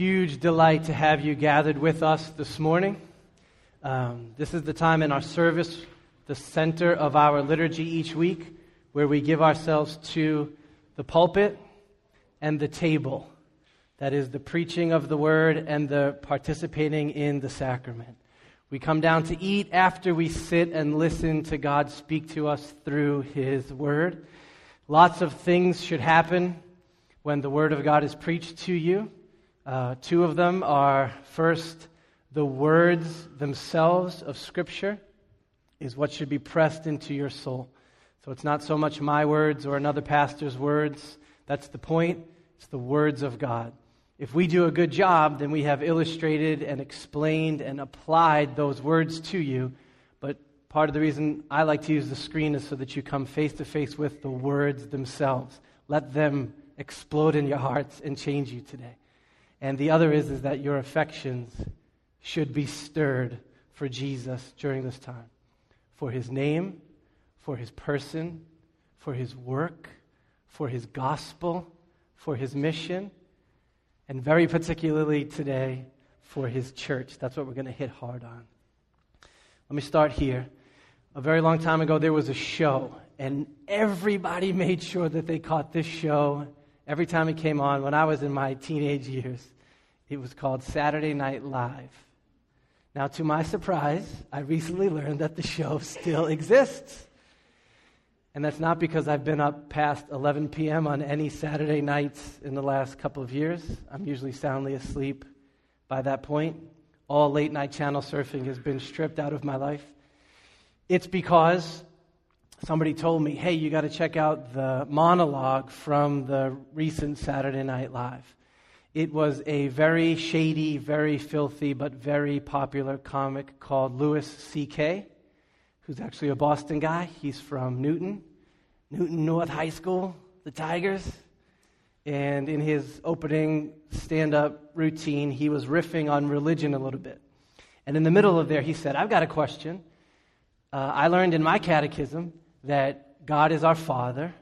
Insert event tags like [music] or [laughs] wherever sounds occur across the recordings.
huge delight to have you gathered with us this morning. Um, this is the time in our service, the center of our liturgy each week, where we give ourselves to the pulpit and the table. That is the preaching of the word and the participating in the sacrament. We come down to eat after we sit and listen to God speak to us through his word. Lots of things should happen when the word of God is preached to you. Uh, two of them are first, the words themselves of Scripture is what should be pressed into your soul. So it's not so much my words or another pastor's words. That's the point. It's the words of God. If we do a good job, then we have illustrated and explained and applied those words to you. But part of the reason I like to use the screen is so that you come face to face with the words themselves. Let them explode in your hearts and change you today. And the other is, is that your affections should be stirred for Jesus during this time. For his name, for his person, for his work, for his gospel, for his mission, and very particularly today for his church. That's what we're going to hit hard on. Let me start here. A very long time ago, there was a show, and everybody made sure that they caught this show every time it came on when I was in my teenage years. It was called Saturday Night Live. Now, to my surprise, I recently learned that the show still exists. And that's not because I've been up past 11 p.m. on any Saturday nights in the last couple of years. I'm usually soundly asleep by that point. All late night channel surfing has been stripped out of my life. It's because somebody told me, hey, you got to check out the monologue from the recent Saturday Night Live. It was a very shady, very filthy, but very popular comic called Louis C.K., who's actually a Boston guy. He's from Newton, Newton North High School, the Tigers. And in his opening stand up routine, he was riffing on religion a little bit. And in the middle of there, he said, I've got a question. Uh, I learned in my catechism that God is our Father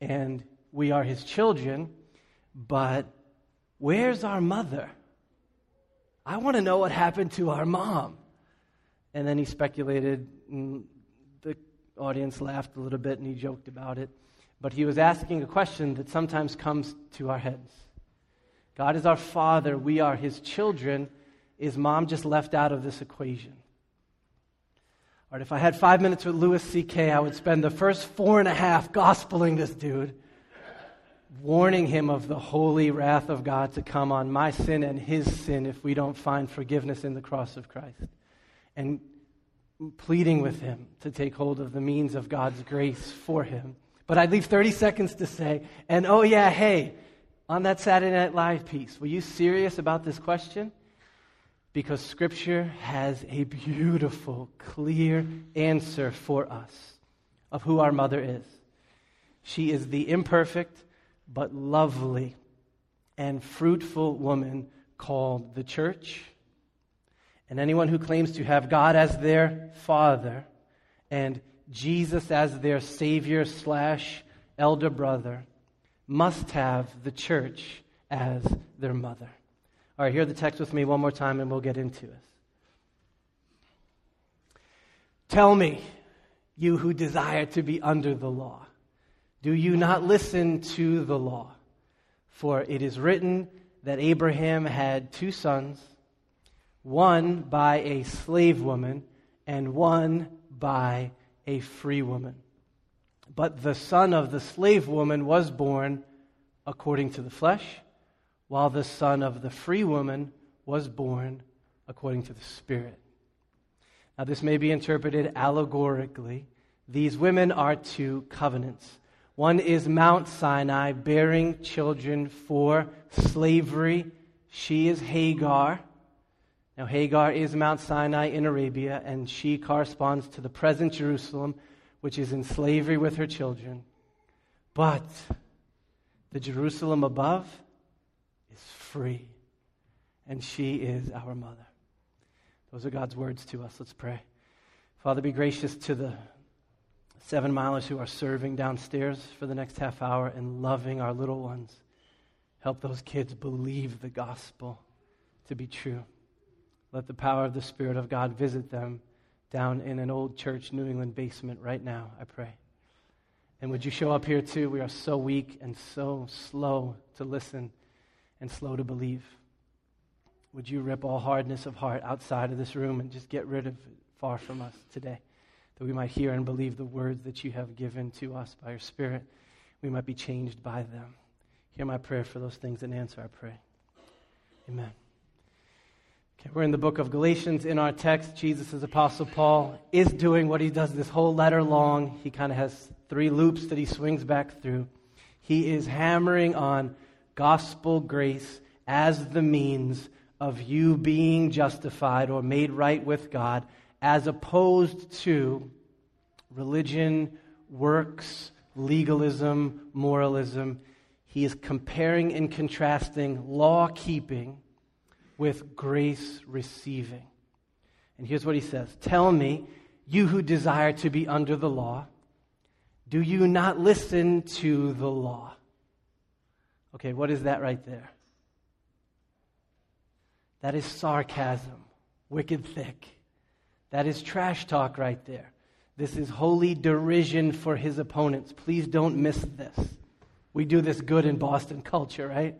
and we are His children, but where's our mother? I want to know what happened to our mom. And then he speculated, and the audience laughed a little bit and he joked about it. But he was asking a question that sometimes comes to our heads God is our Father, we are His children. Is mom just left out of this equation? All right, if I had five minutes with Louis C.K., I would spend the first four and a half gospeling this dude, warning him of the holy wrath of God to come on my sin and his sin if we don't find forgiveness in the cross of Christ. And pleading with him to take hold of the means of God's grace for him. But I'd leave 30 seconds to say, and oh, yeah, hey, on that Saturday Night Live piece, were you serious about this question? Because Scripture has a beautiful, clear answer for us of who our mother is. She is the imperfect but lovely and fruitful woman called the church. And anyone who claims to have God as their father and Jesus as their savior slash elder brother must have the church as their mother. All right, hear the text with me one more time and we'll get into it. Tell me, you who desire to be under the law, do you not listen to the law? For it is written that Abraham had two sons, one by a slave woman and one by a free woman. But the son of the slave woman was born according to the flesh while the son of the free woman was born according to the Spirit. Now, this may be interpreted allegorically. These women are two covenants. One is Mount Sinai, bearing children for slavery. She is Hagar. Now, Hagar is Mount Sinai in Arabia, and she corresponds to the present Jerusalem, which is in slavery with her children. But the Jerusalem above free, and she is our mother. Those are God's words to us. Let's pray. Father, be gracious to the seven milers who are serving downstairs for the next half hour and loving our little ones. Help those kids believe the gospel to be true. Let the power of the Spirit of God visit them down in an old church New England basement right now, I pray. And would you show up here too? We are so weak and so slow to listen and slow to believe. Would you rip all hardness of heart outside of this room and just get rid of it far from us today? That we might hear and believe the words that you have given to us by your Spirit. We might be changed by them. Hear my prayer for those things and answer, I pray. Amen. Okay, we're in the book of Galatians. In our text, Jesus, Apostle Paul, is doing what he does this whole letter long. He kind of has three loops that he swings back through. He is hammering on gospel grace as the means of you being justified or made right with God, as opposed to religion, works, legalism, moralism. He is comparing and contrasting law keeping with grace receiving. And here's what he says Tell me, you who desire to be under the law, do you not listen to the law? Okay, what is that right there? That is sarcasm, wicked thick. That is trash talk right there. This is holy derision for his opponents. Please don't miss this. We do this good in Boston culture, right?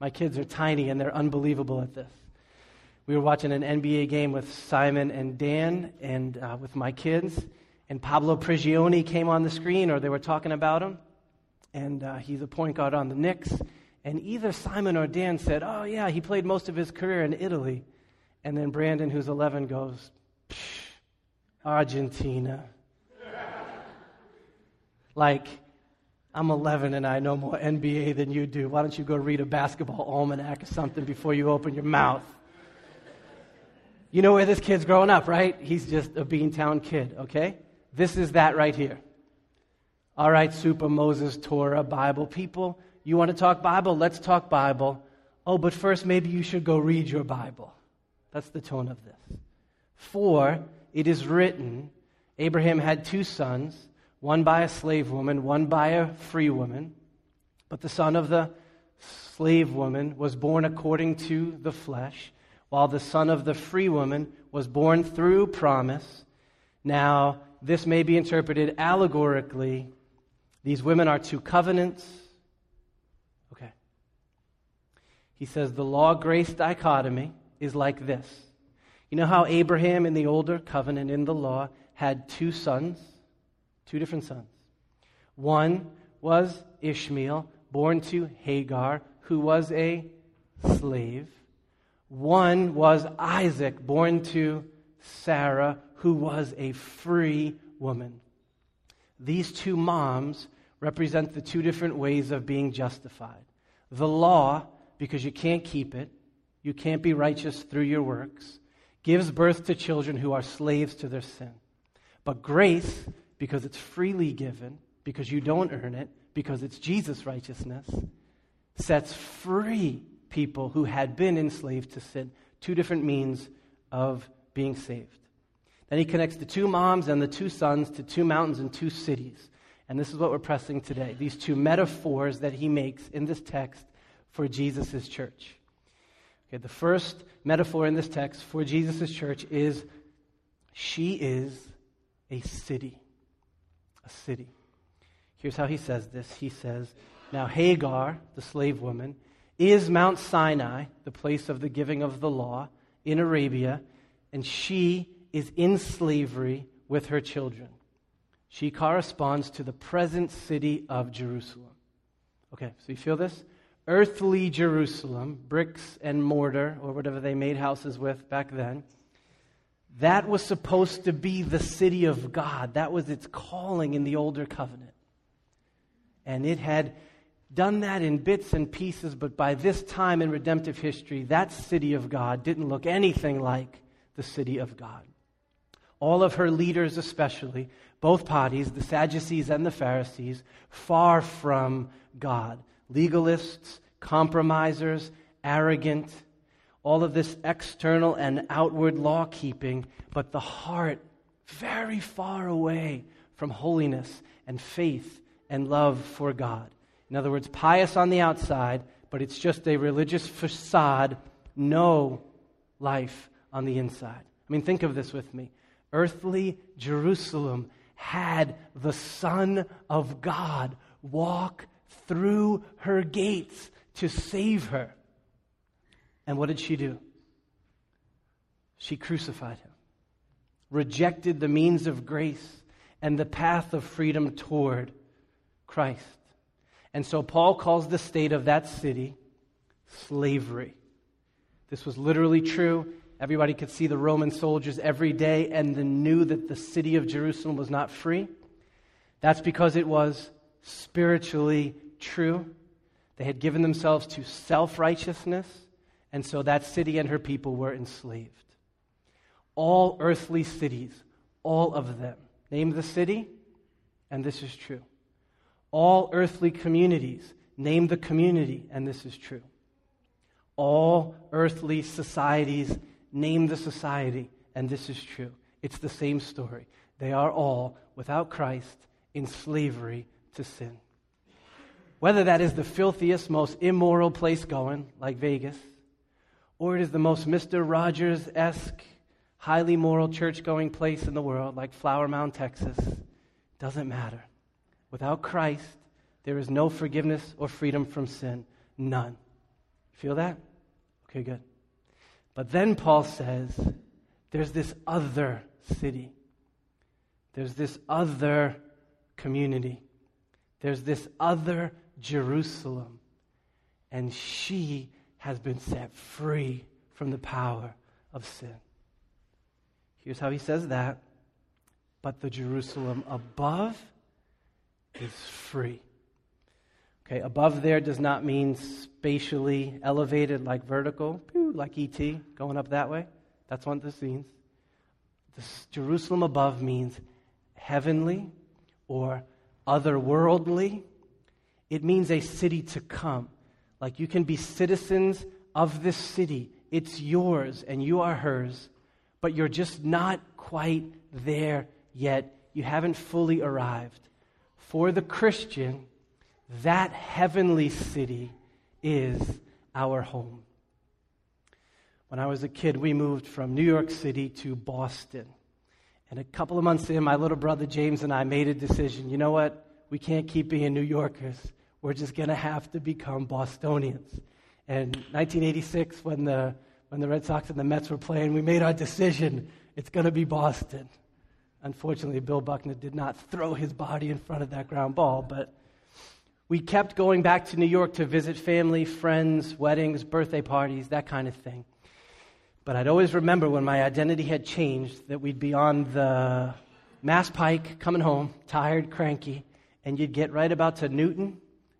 My kids are tiny and they're unbelievable at this. We were watching an NBA game with Simon and Dan and uh, with my kids, and Pablo Prigioni came on the screen, or they were talking about him. And uh, he's a point guard on the Knicks. And either Simon or Dan said, Oh, yeah, he played most of his career in Italy. And then Brandon, who's 11, goes, Argentina. [laughs] like, I'm 11 and I know more NBA than you do. Why don't you go read a basketball almanac or something before you open your mouth? You know where this kid's growing up, right? He's just a Beantown kid, okay? This is that right here. All right, Super Moses, Torah, Bible people, you want to talk Bible? Let's talk Bible. Oh, but first, maybe you should go read your Bible. That's the tone of this. For it is written Abraham had two sons one by a slave woman, one by a free woman. But the son of the slave woman was born according to the flesh, while the son of the free woman was born through promise. Now, this may be interpreted allegorically. These women are two covenants. Okay. He says the law grace dichotomy is like this. You know how Abraham in the older covenant in the law had two sons? Two different sons. One was Ishmael, born to Hagar, who was a slave. One was Isaac, born to Sarah, who was a free woman. These two moms represent the two different ways of being justified. The law, because you can't keep it, you can't be righteous through your works, gives birth to children who are slaves to their sin. But grace, because it's freely given, because you don't earn it, because it's Jesus' righteousness, sets free people who had been enslaved to sin. Two different means of being saved. Then he connects the two moms and the two sons to two mountains and two cities. And this is what we're pressing today these two metaphors that he makes in this text for Jesus' church. Okay, the first metaphor in this text for Jesus' church is she is a city a city. Here's how he says this He says, Now Hagar, the slave woman, is Mount Sinai, the place of the giving of the law in Arabia, and she is in slavery with her children. She corresponds to the present city of Jerusalem. Okay, so you feel this? Earthly Jerusalem, bricks and mortar, or whatever they made houses with back then that was supposed to be the city of God. That was its calling in the older covenant. And it had done that in bits and pieces, but by this time in redemptive history, that city of God didn't look anything like the city of God. All of her leaders, especially, both parties, the Sadducees and the Pharisees, far from God. Legalists, compromisers, arrogant, all of this external and outward law keeping, but the heart very far away from holiness and faith and love for God. In other words, pious on the outside, but it's just a religious facade no life on the inside. I mean, think of this with me. Earthly Jerusalem had the Son of God walk through her gates to save her. And what did she do? She crucified him, rejected the means of grace and the path of freedom toward Christ. And so Paul calls the state of that city slavery. This was literally true. Everybody could see the Roman soldiers every day and then knew that the city of Jerusalem was not free. That's because it was spiritually true. They had given themselves to self righteousness, and so that city and her people were enslaved. All earthly cities, all of them. Name the city, and this is true. All earthly communities, name the community, and this is true. All earthly societies, name the society, and this is true. It's the same story. They are all, without Christ, in slavery to sin. Whether that is the filthiest, most immoral place going, like Vegas, or it is the most Mr. Rogers esque, highly moral church going place in the world, like Flower Mound, Texas, doesn't matter. Without Christ, there is no forgiveness or freedom from sin. None. Feel that? Okay, good. But then Paul says there's this other city, there's this other community, there's this other Jerusalem, and she has been set free from the power of sin. Here's how he says that. But the Jerusalem above is free. Okay, above there does not mean spatially elevated like vertical, like ET, going up that way. That's what this means. This Jerusalem above means heavenly or otherworldly it means a city to come. Like you can be citizens of this city. It's yours and you are hers, but you're just not quite there yet. You haven't fully arrived. For the Christian, that heavenly city is our home. When I was a kid, we moved from New York City to Boston. And a couple of months in, my little brother James and I made a decision. You know what? We can't keep being New Yorkers we're just going to have to become Bostonians. And 1986, when the, when the Red Sox and the Mets were playing, we made our decision it's going to be Boston. Unfortunately, Bill Buckner did not throw his body in front of that ground ball, but we kept going back to New York to visit family, friends, weddings, birthday parties, that kind of thing. But I'd always remember when my identity had changed that we'd be on the Mass Pike coming home, tired, cranky, and you'd get right about to Newton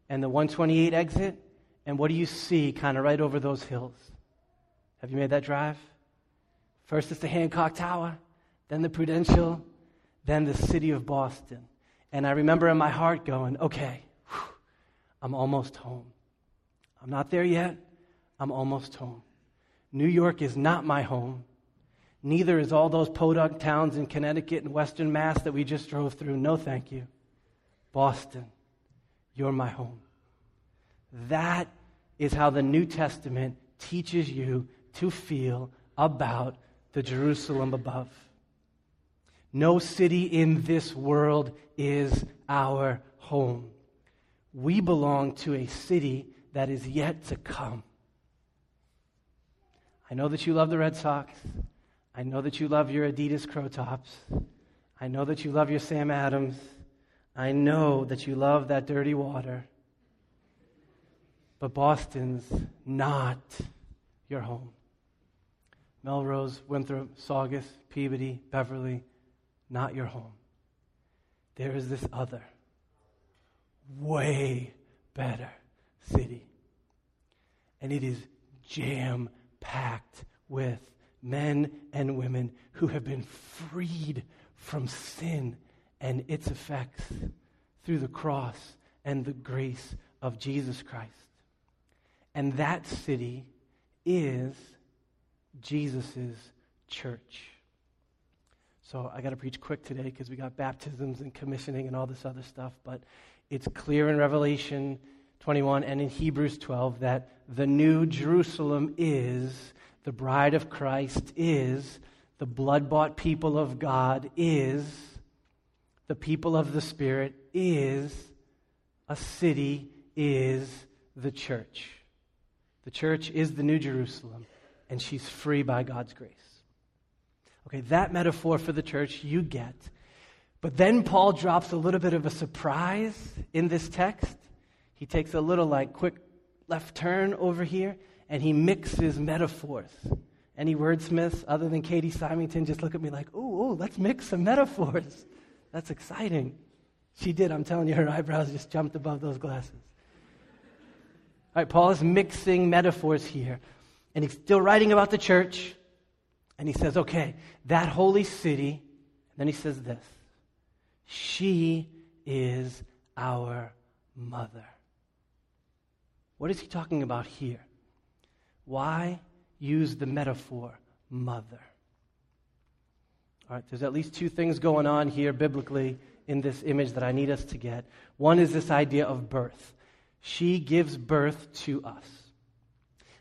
and the 128 exit, and what do you see kind of right over those hills? Have you made that drive? First it's the Hancock Tower, then the Prudential, then the city of Boston. And I remember in my heart going, okay, I'm almost home. I'm not there yet. I'm almost home. New York is not my home. Neither is all those podunk towns in Connecticut and Western Mass that we just drove through. No, thank you. Boston. You're my home. That is how the New Testament teaches you to feel about the Jerusalem above. No city in this world is our home. We belong to a city that is yet to come. I know that you love the Red Sox. I know that you love your Adidas Crow Tops. I know that you love your Sam Adams. I know that you love that dirty water, but Boston's not your home. Melrose, Winthrop, Saugus, Peabody, Beverly, not your home. There is this other, way better city. And it is jam packed with men and women who have been freed from sin and its effects through the cross and the grace of Jesus Christ. And that city is Jesus' church. So I got to preach quick today because we got baptisms and commissioning and all this other stuff. But it's clear in Revelation 21 and in Hebrews 12 that the new Jerusalem is, the bride of Christ is, the blood bought people of God is, the people of the Spirit is, a city is the church. The church is the New Jerusalem, and she's free by God's grace. Okay, that metaphor for the church you get. But then Paul drops a little bit of a surprise in this text. He takes a little like quick left turn over here and he mixes metaphors. Any wordsmiths other than Katie Symington just look at me like, oh, oh, let's mix some metaphors. That's exciting. She did, I'm telling you, her eyebrows just jumped above those glasses. All right, Paul is mixing metaphors here, and he's still writing about the church, and he says, okay, that holy city, and then he says this she is our mother. What is he talking about here? Why use the metaphor mother? All right, there's at least two things going on here biblically in this image that I need us to get. One is this idea of birth. She gives birth to us.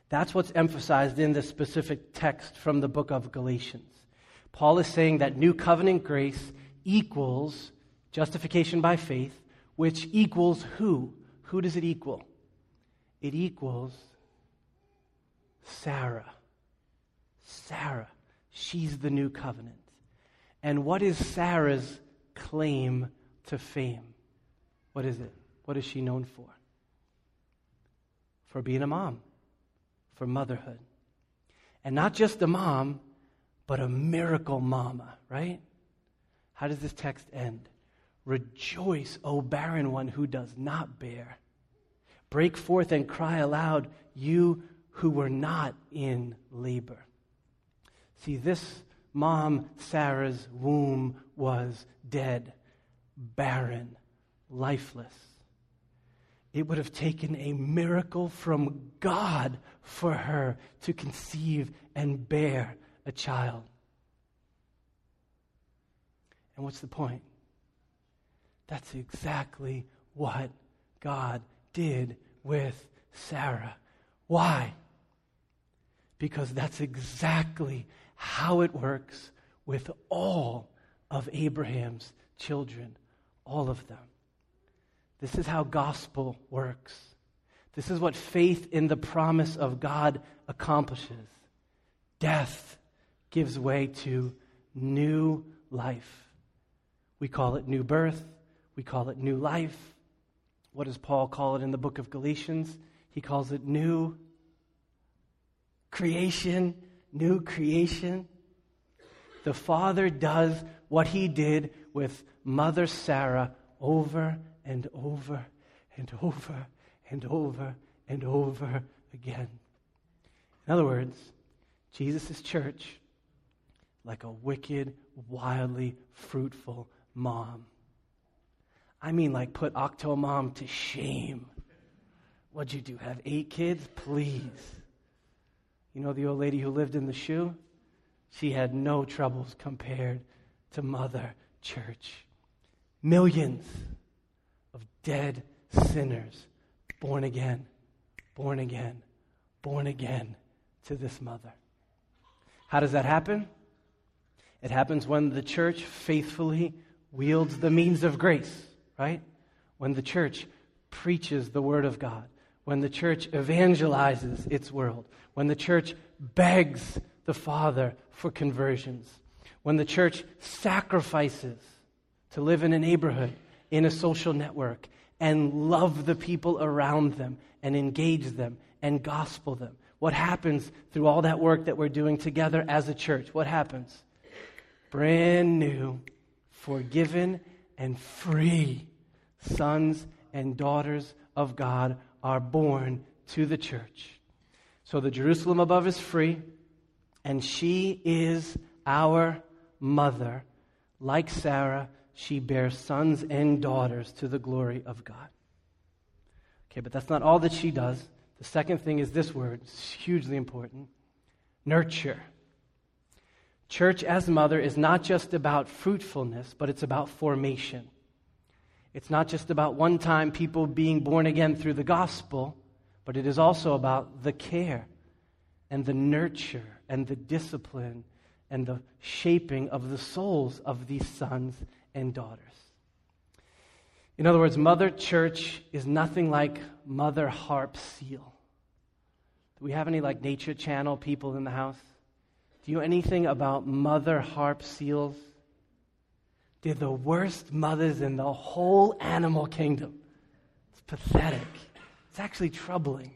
That's what's emphasized in this specific text from the book of Galatians. Paul is saying that new covenant grace equals justification by faith, which equals who? Who does it equal? It equals Sarah. Sarah. She's the new covenant. And what is Sarah's claim to fame? What is it? What is she known for? For being a mom, for motherhood. And not just a mom, but a miracle mama, right? How does this text end? Rejoice, O barren one who does not bear. Break forth and cry aloud, you who were not in labor. See, this mom, Sarah's womb was dead, barren, lifeless. It would have taken a miracle from God for her to conceive and bear a child. And what's the point? That's exactly what God did with Sarah. Why? Because that's exactly how it works with all of Abraham's children, all of them. This is how gospel works. This is what faith in the promise of God accomplishes. Death gives way to new life. We call it new birth. We call it new life. What does Paul call it in the book of Galatians? He calls it new creation, new creation. The Father does what he did with Mother Sarah over and over and over and over and over again. In other words, Jesus' church, like a wicked, wildly fruitful mom. I mean, like, put Octomom to shame. What'd you do? Have eight kids? Please. You know the old lady who lived in the shoe? She had no troubles compared to Mother Church. Millions of dead sinners born again, born again, born again to this mother. How does that happen? It happens when the church faithfully wields the means of grace, right? When the church preaches the word of God, when the church evangelizes its world, when the church begs the Father for conversions, when the church sacrifices to live in a neighborhood, in a social network, and love the people around them, and engage them, and gospel them. What happens through all that work that we're doing together as a church? What happens? Brand new, forgiven, and free sons and daughters of God are born to the church. So the Jerusalem above is free, and she is our mother. Like Sarah, she bears sons and daughters to the glory of God. Okay, but that's not all that she does. The second thing is this word, it's hugely important nurture. Church as mother is not just about fruitfulness, but it's about formation. It's not just about one time people being born again through the gospel, but it is also about the care and the nurture and the discipline and the shaping of the souls of these sons and daughters. In other words, Mother Church is nothing like Mother Harp Seal. Do we have any like Nature Channel people in the house? Do you know anything about Mother Harp Seals? They're the worst mothers in the whole animal kingdom. It's pathetic. It's actually troubling.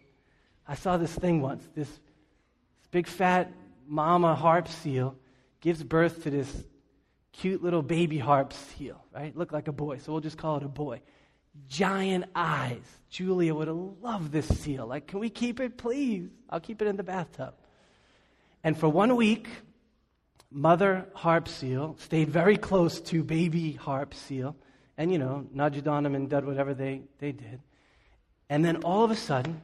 I saw this thing once. This, this big fat mama harp seal gives birth to this cute little baby harp seal, right? Look like a boy, so we'll just call it a boy. Giant eyes. Julia would have loved this seal. Like, can we keep it, please? I'll keep it in the bathtub. And for one week, mother harp seal stayed very close to baby harp seal and, you know, nudged on him and did whatever they, they did. And then all of a sudden,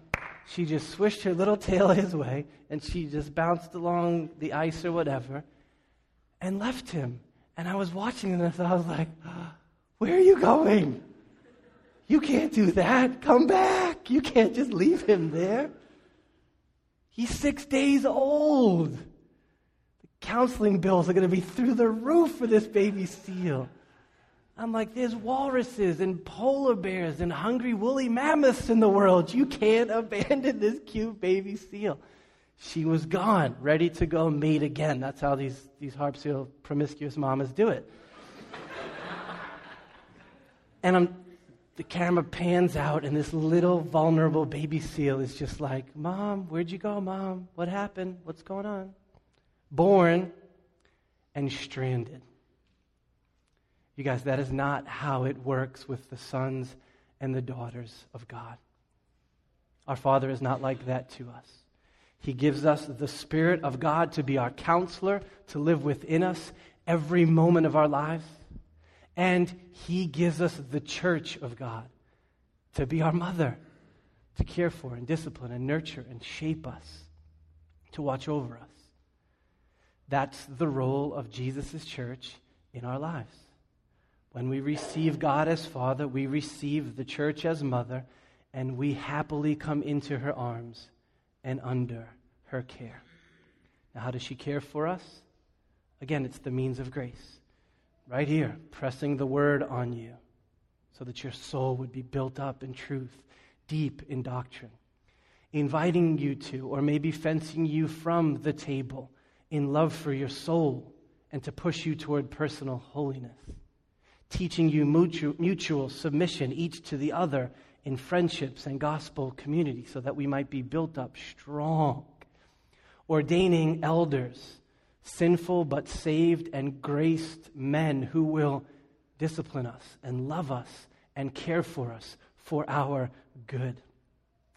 she just swished her little tail his way and she just bounced along the ice or whatever and left him. And I was watching this, I was like, Where are you going? You can't do that. Come back. You can't just leave him there. He's six days old. Counseling bills are going to be through the roof for this baby seal. I'm like, there's walruses and polar bears and hungry woolly mammoths in the world. You can't [laughs] abandon this cute baby seal. She was gone, ready to go mate again. That's how these, these harp seal promiscuous mamas do it. [laughs] and I'm, the camera pans out, and this little vulnerable baby seal is just like, Mom, where'd you go, Mom? What happened? What's going on? Born and stranded. You guys, that is not how it works with the sons and the daughters of God. Our Father is not like that to us. He gives us the Spirit of God to be our counselor, to live within us every moment of our lives. And He gives us the church of God to be our mother, to care for and discipline and nurture and shape us, to watch over us. That's the role of Jesus' church in our lives. When we receive God as Father, we receive the church as Mother, and we happily come into her arms and under her care. Now, how does she care for us? Again, it's the means of grace. Right here, pressing the word on you so that your soul would be built up in truth, deep in doctrine. Inviting you to, or maybe fencing you from the table in love for your soul and to push you toward personal holiness teaching you mutual, mutual submission each to the other in friendships and gospel community so that we might be built up strong. Ordaining elders, sinful but saved and graced men who will discipline us and love us and care for us for our good.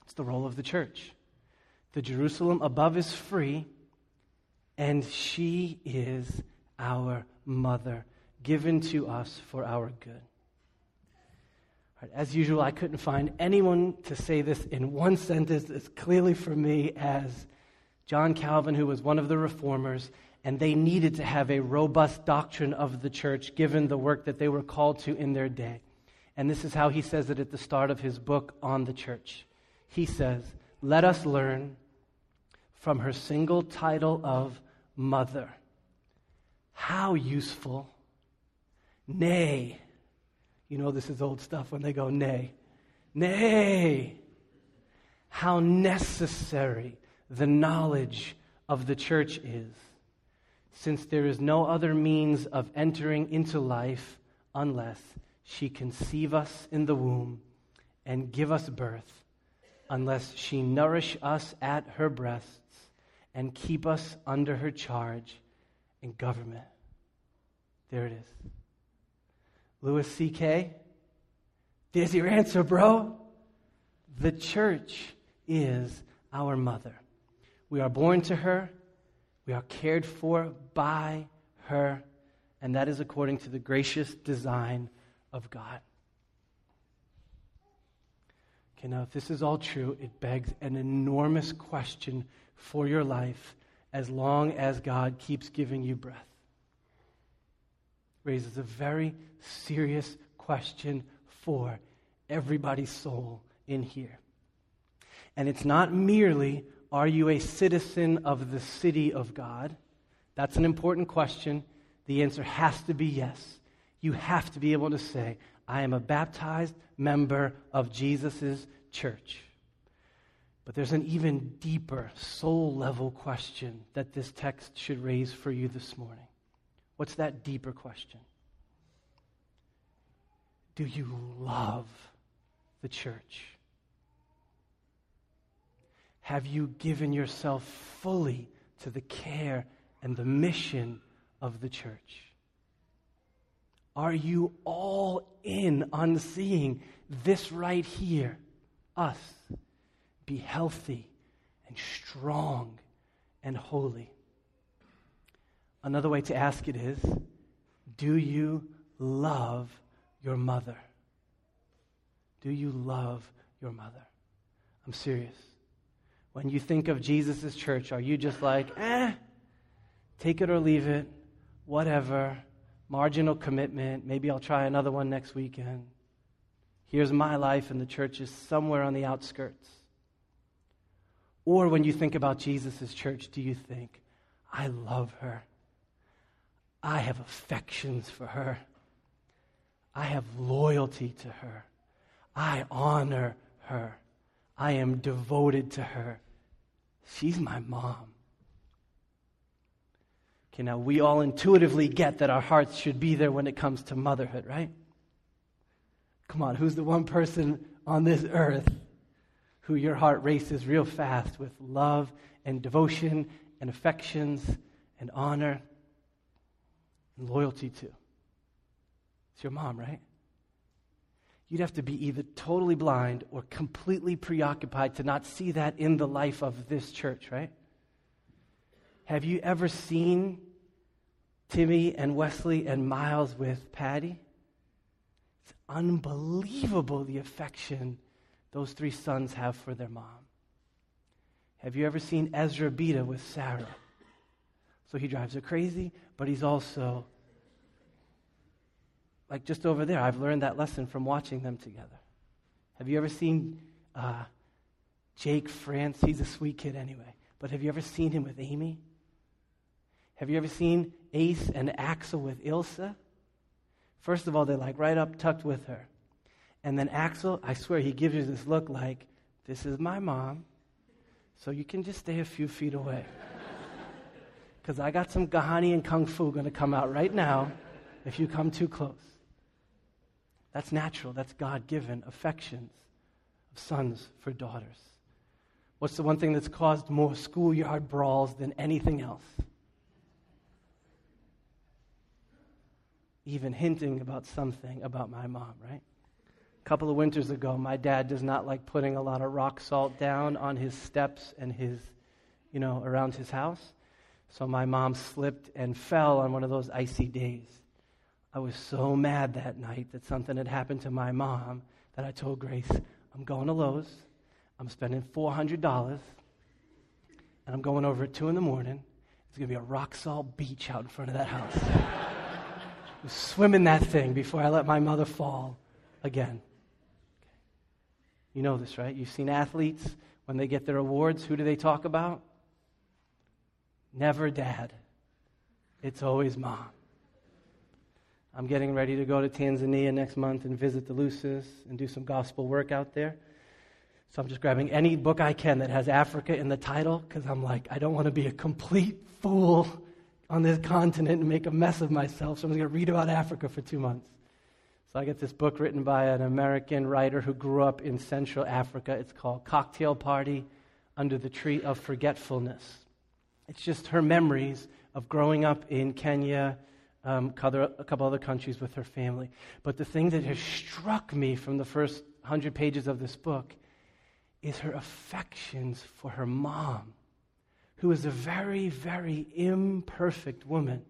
It's the role of the church. The Jerusalem above is free, and she is our mother given to us for our good. Right, as usual, I couldn't find anyone to say this in one sentence as clearly for me as John Calvin, who was one of the reformers, and they needed to have a robust doctrine of the church given the work that they were called to in their day. And this is how he says it at the start of his book on the church. He says, Let us learn from her single title of mother how useful Nay. You know, this is old stuff when they go, nay. Nay. How necessary the knowledge of the church is, since there is no other means of entering into life unless she conceive us in the womb and give us birth, unless she nourish us at her breasts and keep us under her charge and government. There it is. Louis C.K., there's your answer, bro. The church is our mother. We are born to her, we are cared for by her, and that is according to the gracious design of God. Okay, now, if this is all true, it begs an enormous question for your life as long as God keeps giving you breath raises a very serious question for everybody's soul in here. And it's not merely, are you a citizen of the city of God? That's an important question. The answer has to be yes. You have to be able to say, I am a baptized member of Jesus' church. But there's an even deeper, soul level question that this text should raise for you this morning. What's that deeper question? Do you love the church? Have you given yourself fully to the care and the mission of the church? Are you all in on seeing this right here, us, be healthy and strong and holy? Another way to ask it is Do you love your mother? Do you love your mother? I'm serious. When you think of Jesus' church, are you just like, eh, take it or leave it, whatever, marginal commitment, maybe I'll try another one next weekend? Here's my life, and the church is somewhere on the outskirts. Or when you think about Jesus' church, do you think, I love her? I have affections for her. I have loyalty to her. I honor her. I am devoted to her. She's my mom. Okay, now we all intuitively get that our hearts should be there when it comes to motherhood, right? Come on, who's the one person on this earth who your heart races real fast with love and devotion and affections and honor and loyalty to? It's your mom, right? You'd have to be either totally blind or completely preoccupied to not see that in the life of this church, right? Have you ever seen Timmy and Wesley and Miles with Patty? It's unbelievable the affection those three sons have for their mom. Have you ever seen Ezra Beta with Sarah? So he drives her crazy, but he's also like just over there. I've learned that lesson from watching them together. Have you ever seen uh, Jake France? He's a sweet kid anyway. But have you ever seen him with Amy? Have you ever seen Ace and Axel with Ilsa? First of all, they're like right up tucked with her. And then Axel, I swear, he gives you this look like, this is my mom, so you can just stay a few feet away. [laughs] Because I got some Gahani and Kung Fu going to come out right now if you come too close. That's natural. That's God given affections of sons for daughters. What's the one thing that's caused more schoolyard brawls than anything else? Even hinting about something about my mom, right? A couple of winters ago, my dad does not like putting a lot of rock salt down on his steps and his, you know, around his house. So my mom slipped and fell on one of those icy days. I was so mad that night that something had happened to my mom that I told Grace, I'm going to Lowe's. I'm spending $400 and I'm going over at 2 in the morning. It's going to be a rock salt beach out in front of that house. [laughs] I swim swimming that thing before I let my mother fall again. You know this, right? You've seen athletes when they get their awards, who do they talk about? Never dad. It's always mom. I'm getting ready to go to Tanzania next month and visit the Lucis and do some gospel work out there. So I'm just grabbing any book I can that has Africa in the title because I'm like, I don't want to be a complete fool on this continent and make a mess of myself. So I'm going to read about Africa for two months. So I get this book written by an American writer who grew up in Central Africa. It's called Cocktail Party Under the Tree of Forgetfulness. It's just her memories of growing up in Kenya um, a couple other countries with her family. But the thing that has struck me from the first hundred pages of this book is her affections for her mom, who is a very, very imperfect woman.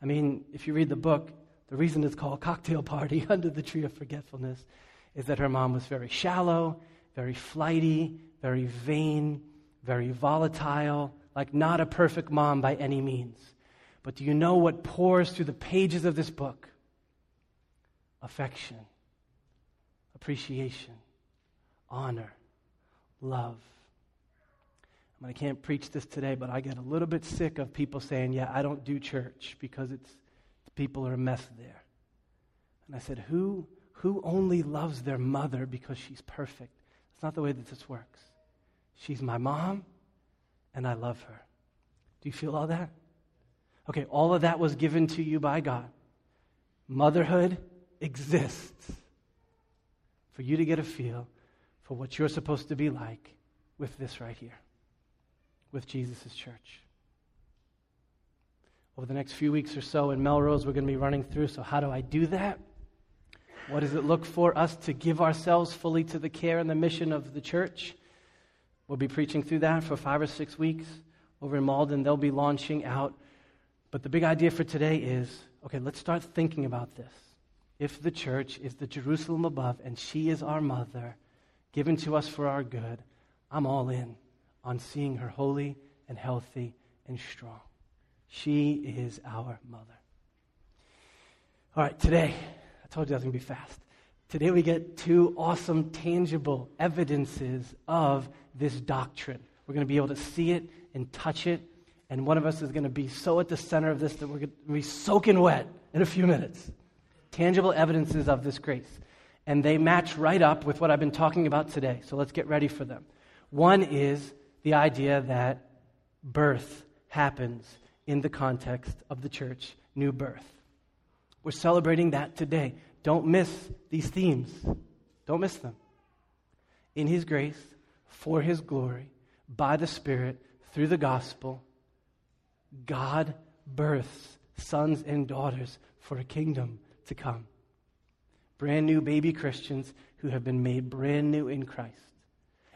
I mean, if you read the book, the reason it's called Cocktail Party [laughs] Under the Tree of Forgetfulness is that her mom was very shallow, very flighty, very vain, very volatile, like not a perfect mom by any means. But do you know what pours through the pages of this book? Affection, appreciation, honor, love. I, can't preach this today, but I get a little bit sick of people saying, Yeah, I don't do church because it's, people are a mess there. And I said, Who, who only loves their mother because she's perfect? It's not the way that this works. She's my mom, and I love her. Do you feel all that? Okay, all of that was given to you by God. Motherhood exists for you to get a feel for what you're supposed to be like with this right here, with Jesus' church. Over the next few weeks or so in Melrose, we're going to be running through. So, how do I do that? What does it look for us to give ourselves fully to the care and the mission of the church? We'll be preaching through that for five or six weeks. Over in Malden, they'll be launching out. But the big idea for today is okay, let's start thinking about this. If the church is the Jerusalem above and she is our mother, given to us for our good, I'm all in on seeing her holy and healthy and strong. She is our mother. All right, today, I told you I was going to be fast. Today we get two awesome, tangible evidences of this doctrine. We're going to be able to see it and touch it, and one of us is going to be so at the center of this that we're going to be soaking wet in a few minutes. Tangible evidences of this grace. And they match right up with what I've been talking about today. So let's get ready for them. One is the idea that birth happens in the context of the church, new birth. We're celebrating that today. Don't miss these themes. Don't miss them. In His grace, for His glory, by the Spirit, through the gospel, God births sons and daughters for a kingdom to come. Brand new baby Christians who have been made brand new in Christ.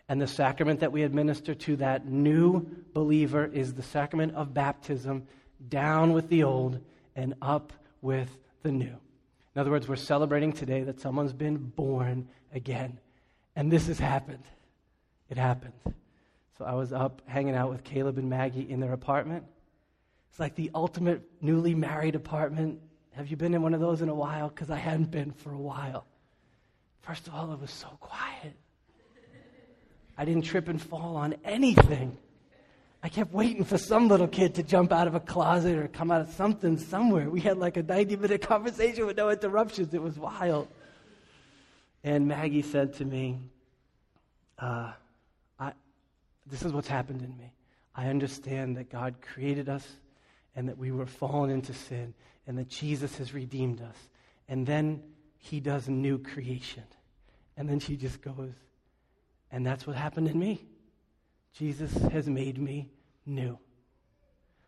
And the sacrament that we administer to that new believer is the sacrament of baptism, down with the old and up with the new. In other words, we're celebrating today that someone's been born again. And this has happened. It happened. So I was up hanging out with Caleb and Maggie in their apartment. It's like the ultimate newly married apartment. Have you been in one of those in a while? Because I hadn't been for a while. First of all, it was so quiet. I didn't trip and fall on anything. I kept waiting for some little kid to jump out of a closet or come out of something somewhere. We had like a 90 minute [laughs] conversation with no interruptions. It was wild. And Maggie said to me, uh, I, This is what's happened in me. I understand that God created us and that we were fallen into sin and that Jesus has redeemed us. And then he does new creation. And then she just goes, and that's what happened in me. Jesus has made me new.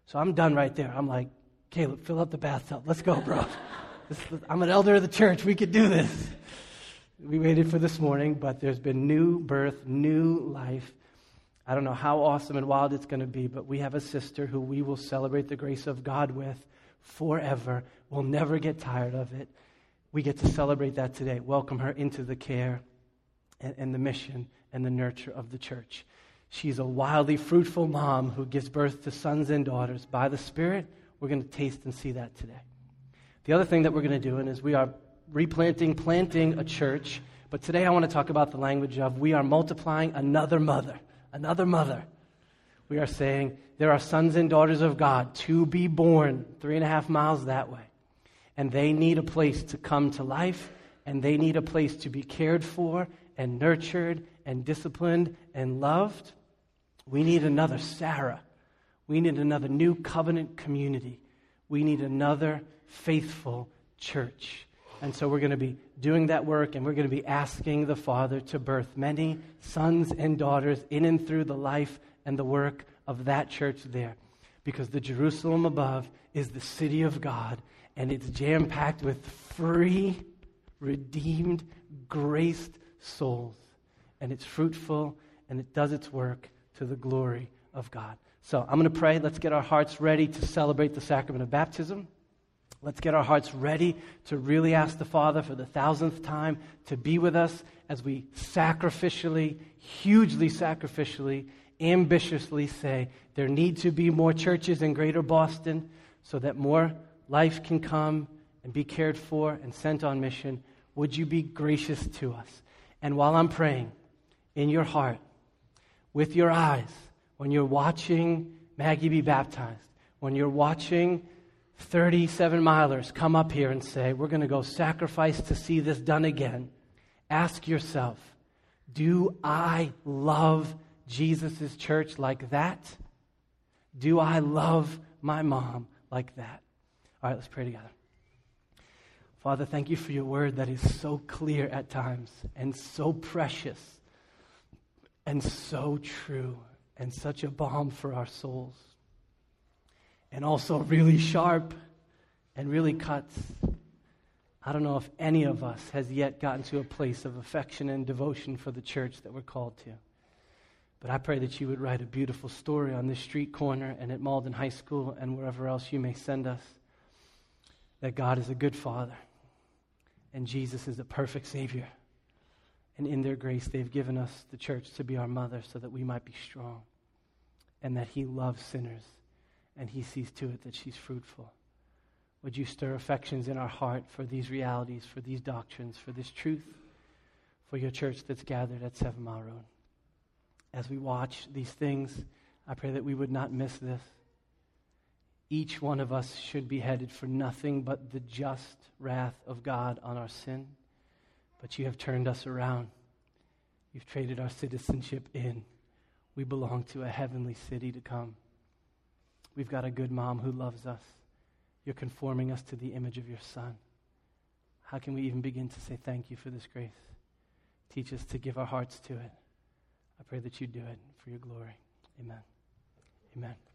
So I'm done right there. I'm like, Caleb, fill up the bathtub. Let's go, bro. [laughs] I'm an elder of the church. We could do this. We waited for this morning, but there's been new birth, new life. I don't know how awesome and wild it's going to be, but we have a sister who we will celebrate the grace of God with forever. We'll never get tired of it. We get to celebrate that today. Welcome her into the care and, and the mission and the nurture of the church. She's a wildly fruitful mom who gives birth to sons and daughters by the Spirit. We're going to taste and see that today. The other thing that we're going to do is we are replanting, planting a church. But today I want to talk about the language of we are multiplying another mother, another mother. We are saying there are sons and daughters of God to be born three and a half miles that way. And they need a place to come to life, and they need a place to be cared for and nurtured and disciplined and loved. We need another Sarah. We need another new covenant community. We need another faithful church. And so we're going to be doing that work and we're going to be asking the Father to birth many sons and daughters in and through the life and the work of that church there. Because the Jerusalem above is the city of God and it's jam packed with free, redeemed, graced souls. And it's fruitful and it does its work to the glory of God. So I'm going to pray. Let's get our hearts ready to celebrate the sacrament of baptism. Let's get our hearts ready to really ask the Father for the thousandth time to be with us as we sacrificially, hugely sacrificially, ambitiously say there need to be more churches in greater Boston so that more life can come and be cared for and sent on mission. Would you be gracious to us? And while I'm praying, in your heart, with your eyes when you're watching Maggie be baptized, when you're watching 37 milers come up here and say, We're going to go sacrifice to see this done again, ask yourself, Do I love Jesus' church like that? Do I love my mom like that? All right, let's pray together. Father, thank you for your word that is so clear at times and so precious and so true and such a balm for our souls. And also really sharp and really cuts. I don't know if any of us has yet gotten to a place of affection and devotion for the church that we're called to. But I pray that you would write a beautiful story on this street corner and at Malden High School and wherever else you may send us. That God is a good Father and Jesus is a perfect Savior. And in their grace, they've given us the church to be our mother so that we might be strong. And that He loves sinners and He sees to it that she's fruitful. Would you stir affections in our heart for these realities, for these doctrines, for this truth, for your church that's gathered at Seven Mile Road? As we watch these things, I pray that we would not miss this. Each one of us should be headed for nothing but the just wrath of God on our sin. But you have turned us around. You've traded our citizenship in. We belong to a heavenly city to come. We've got a good mom who loves us. You're conforming us to the image of your Son. How can we even begin to say thank you for this grace? Teach us to give our hearts to it. I pray that you do it for your glory. Amen. Amen.